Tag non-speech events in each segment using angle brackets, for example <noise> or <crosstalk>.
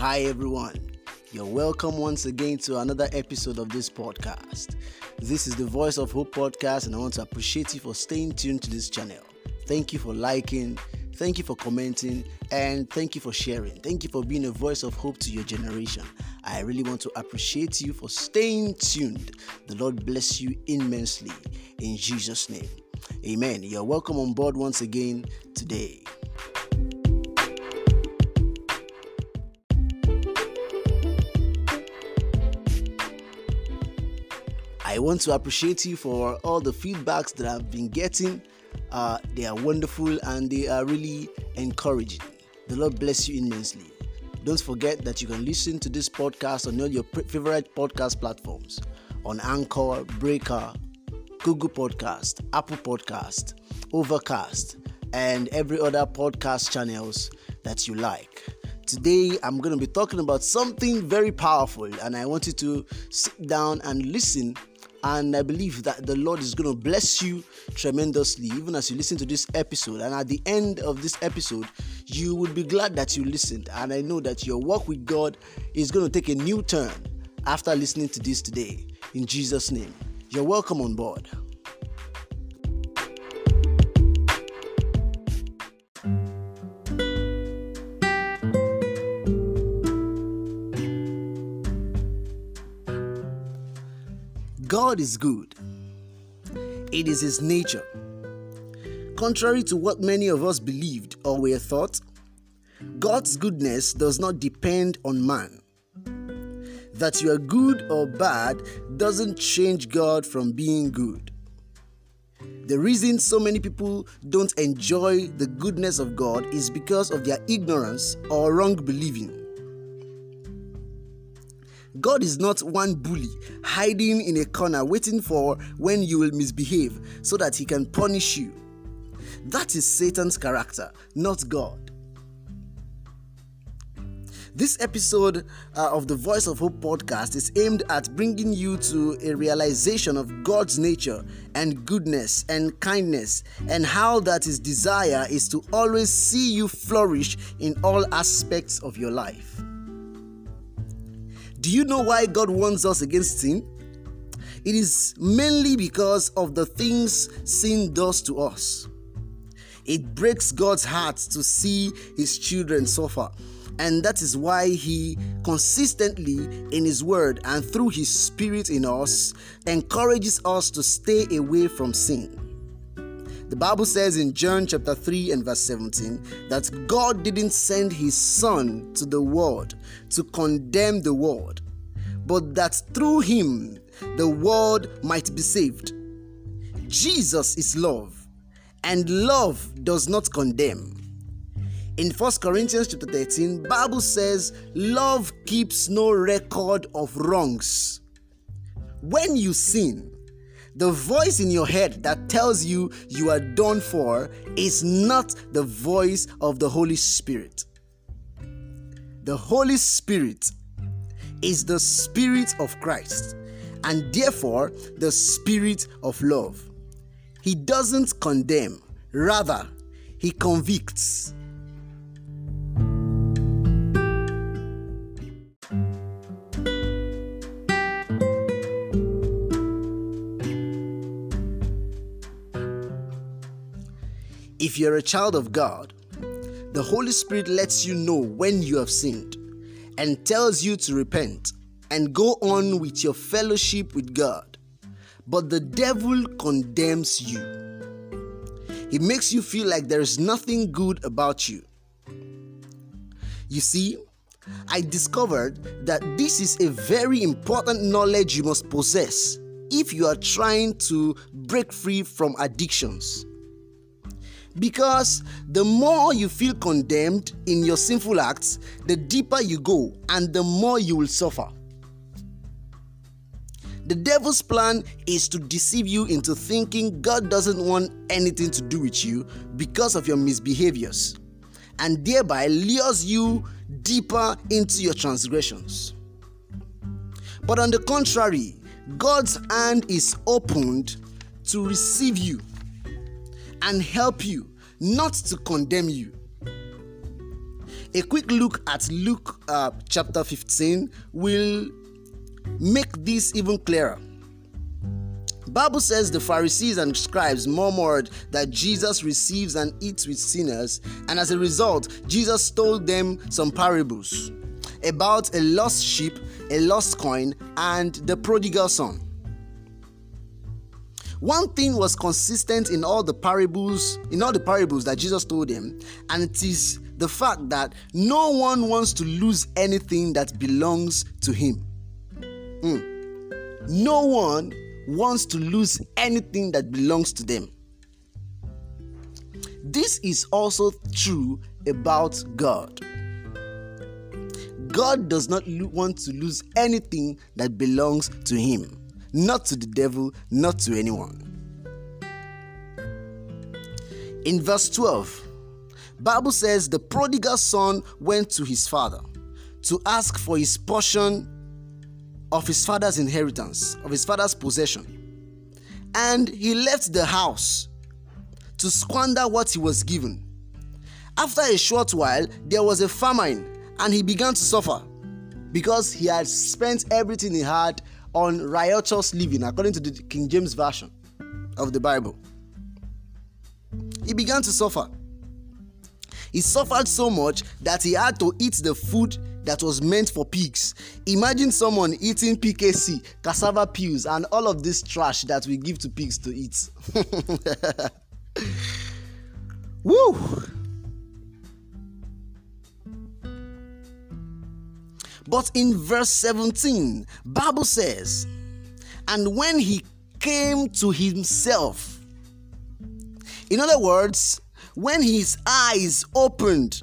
Hi, everyone. You're welcome once again to another episode of this podcast. This is the Voice of Hope podcast, and I want to appreciate you for staying tuned to this channel. Thank you for liking, thank you for commenting, and thank you for sharing. Thank you for being a voice of hope to your generation. I really want to appreciate you for staying tuned. The Lord bless you immensely in Jesus' name. Amen. You're welcome on board once again today. I want to appreciate you for all the feedbacks that I've been getting. Uh, they are wonderful and they are really encouraging. The Lord bless you immensely. Don't forget that you can listen to this podcast on all your favorite podcast platforms on Anchor, Breaker, Google Podcast, Apple Podcast, Overcast, and every other podcast channels that you like. Today, I'm going to be talking about something very powerful, and I want you to sit down and listen and I believe that the Lord is going to bless you tremendously, even as you listen to this episode. And at the end of this episode, you will be glad that you listened. And I know that your walk with God is going to take a new turn after listening to this today. In Jesus' name, you're welcome on board. God is good. It is His nature. Contrary to what many of us believed or were thought, God's goodness does not depend on man. That you are good or bad doesn't change God from being good. The reason so many people don't enjoy the goodness of God is because of their ignorance or wrong believing. God is not one bully hiding in a corner waiting for when you will misbehave so that he can punish you. That is Satan's character, not God. This episode uh, of the Voice of Hope podcast is aimed at bringing you to a realization of God's nature and goodness and kindness, and how that His desire is to always see you flourish in all aspects of your life. Do you know why God warns us against sin? It is mainly because of the things sin does to us. It breaks God's heart to see his children suffer. And that is why he consistently in his word and through his spirit in us encourages us to stay away from sin. The Bible says in John chapter 3 and verse 17 that God didn't send his son to the world to condemn the world, but that through him the world might be saved. Jesus is love, and love does not condemn. In 1 Corinthians chapter 13, Bible says love keeps no record of wrongs. When you sin, the voice in your head that tells you you are done for is not the voice of the Holy Spirit. The Holy Spirit is the Spirit of Christ and therefore the Spirit of love. He doesn't condemn, rather, He convicts. If you're a child of God, the Holy Spirit lets you know when you have sinned and tells you to repent and go on with your fellowship with God. But the devil condemns you. He makes you feel like there is nothing good about you. You see, I discovered that this is a very important knowledge you must possess if you are trying to break free from addictions. Because the more you feel condemned in your sinful acts, the deeper you go and the more you will suffer. The devil's plan is to deceive you into thinking God doesn't want anything to do with you because of your misbehaviors, and thereby lures you deeper into your transgressions. But on the contrary, God's hand is opened to receive you and help you, not to condemn you. A quick look at Luke uh, chapter 15 will make this even clearer. Bible says the Pharisees and scribes murmured that Jesus receives and eats with sinners, and as a result, Jesus told them some parables about a lost sheep, a lost coin, and the prodigal son. One thing was consistent in all the parables, in all the parables that Jesus told them, and it is the fact that no one wants to lose anything that belongs to him. Mm. No one wants to lose anything that belongs to them. This is also true about God. God does not want to lose anything that belongs to him, not to the devil, not to anyone. In verse 12, Bible says the prodigal son went to his father to ask for his portion of his father's inheritance, of his father's possession. And he left the house to squander what he was given. After a short while, there was a famine, and he began to suffer because he had spent everything he had on riotous living, according to the King James Version of the Bible. He began to suffer. He suffered so much that he had to eat the food that was meant for pigs. Imagine someone eating PKC, cassava peels, and all of this trash that we give to pigs to eat. <laughs> Woo! But in verse 17, Bible says, and when he came to himself, in other words, when his eyes opened,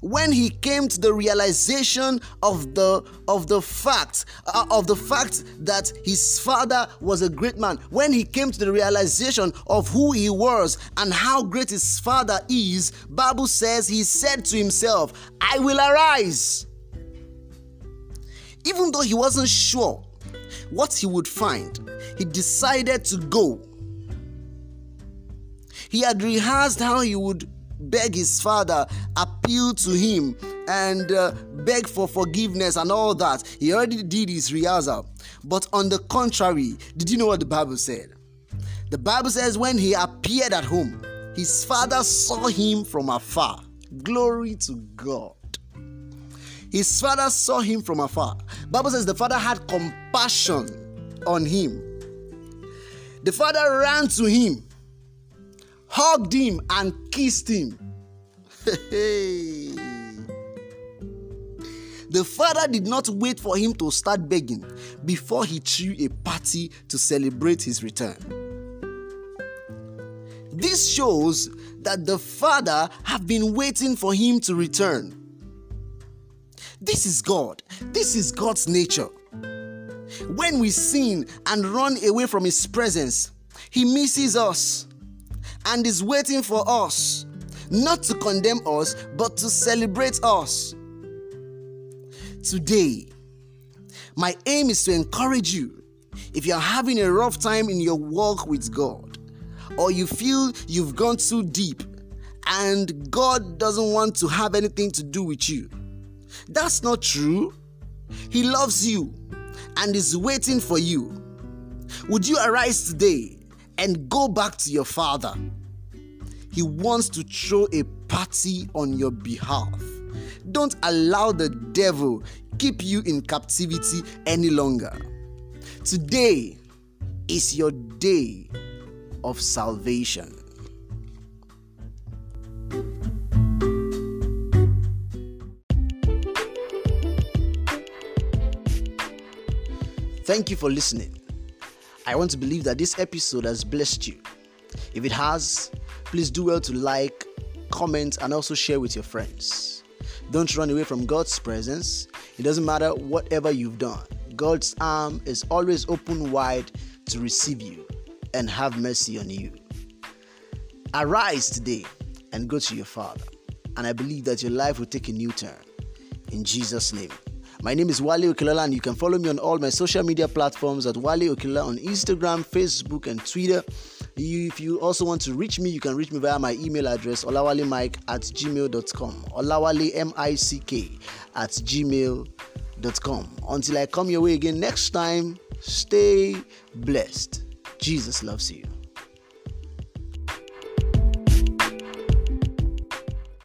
when he came to the realization of the of the fact uh, of the fact that his father was a great man when he came to the realization of who he was and how great his father is bible says he said to himself i will arise even though he wasn't sure what he would find he decided to go he had rehearsed how he would beg his father, appeal to him, and uh, beg for forgiveness and all that. He already did his rehearsal. But on the contrary, did you know what the Bible said? The Bible says when he appeared at home, his father saw him from afar. Glory to God. His father saw him from afar. Bible says the father had compassion on him. The father ran to him hugged him, and kissed him. <laughs> the father did not wait for him to start begging before he threw a party to celebrate his return. This shows that the father have been waiting for him to return. This is God. This is God's nature. When we sin and run away from his presence, he misses us and is waiting for us, not to condemn us, but to celebrate us. Today, my aim is to encourage you. If you're having a rough time in your walk with God, or you feel you've gone too deep and God doesn't want to have anything to do with you, that's not true. He loves you and is waiting for you. Would you arise today and go back to your Father? He wants to throw a party on your behalf. Don't allow the devil keep you in captivity any longer. Today is your day of salvation. Thank you for listening. I want to believe that this episode has blessed you. If it has, Please do well to like, comment, and also share with your friends. Don't run away from God's presence. It doesn't matter whatever you've done, God's arm is always open wide to receive you and have mercy on you. Arise today and go to your Father, and I believe that your life will take a new turn. In Jesus' name. My name is Wale Okilala, and you can follow me on all my social media platforms at Wale Okilala on Instagram, Facebook, and Twitter. If you also want to reach me, you can reach me via my email address olawalemike at gmail.com. Olawale M I C K at gmail.com. Until I come your way again next time, stay blessed. Jesus loves you.